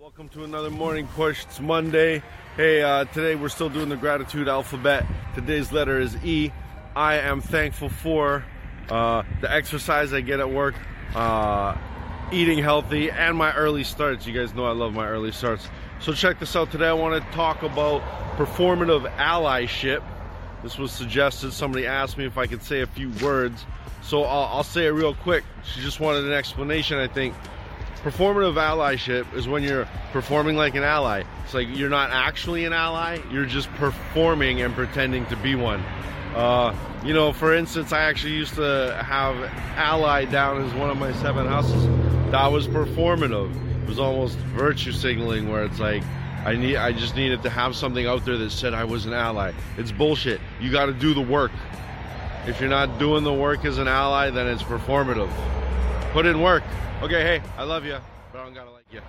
Welcome to another morning push. It's Monday. Hey, uh, today we're still doing the gratitude alphabet. Today's letter is E. I am thankful for uh, the exercise I get at work, uh, eating healthy, and my early starts. You guys know I love my early starts. So check this out. Today I want to talk about performative allyship. This was suggested. Somebody asked me if I could say a few words. So I'll, I'll say it real quick. She just wanted an explanation, I think. Performative allyship is when you're performing like an ally. It's like you're not actually an ally, you're just performing and pretending to be one. Uh, you know, for instance, I actually used to have ally down as one of my seven houses. That was performative. It was almost virtue signaling where it's like, I need I just needed to have something out there that said I was an ally. It's bullshit. You gotta do the work. If you're not doing the work as an ally, then it's performative. Put it in work. Okay, hey, I love you, but I don't gotta like you.